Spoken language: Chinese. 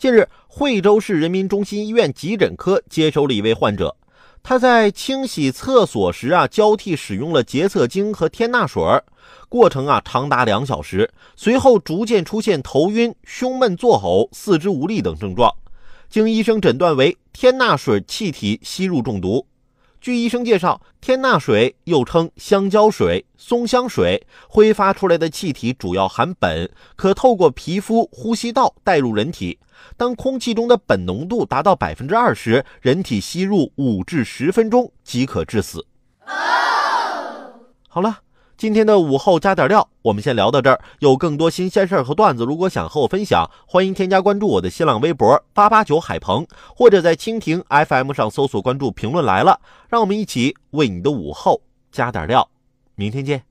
近日，惠州市人民中心医院急诊科接收了一位患者，他在清洗厕所时啊，交替使用了洁厕精和天那水，过程啊长达两小时，随后逐渐出现头晕、胸闷、作呕、四肢无力等症状，经医生诊断为天那水气体吸入中毒。据医生介绍，天钠水又称香蕉水、松香水，挥发出来的气体主要含苯，可透过皮肤、呼吸道带入人体。当空气中的苯浓度达到百分之二十，人体吸入五至十分钟即可致死。好了。今天的午后加点料，我们先聊到这儿。有更多新鲜事儿和段子，如果想和我分享，欢迎添加关注我的新浪微博八八九海鹏，或者在蜻蜓 FM 上搜索关注评论来了，让我们一起为你的午后加点料。明天见。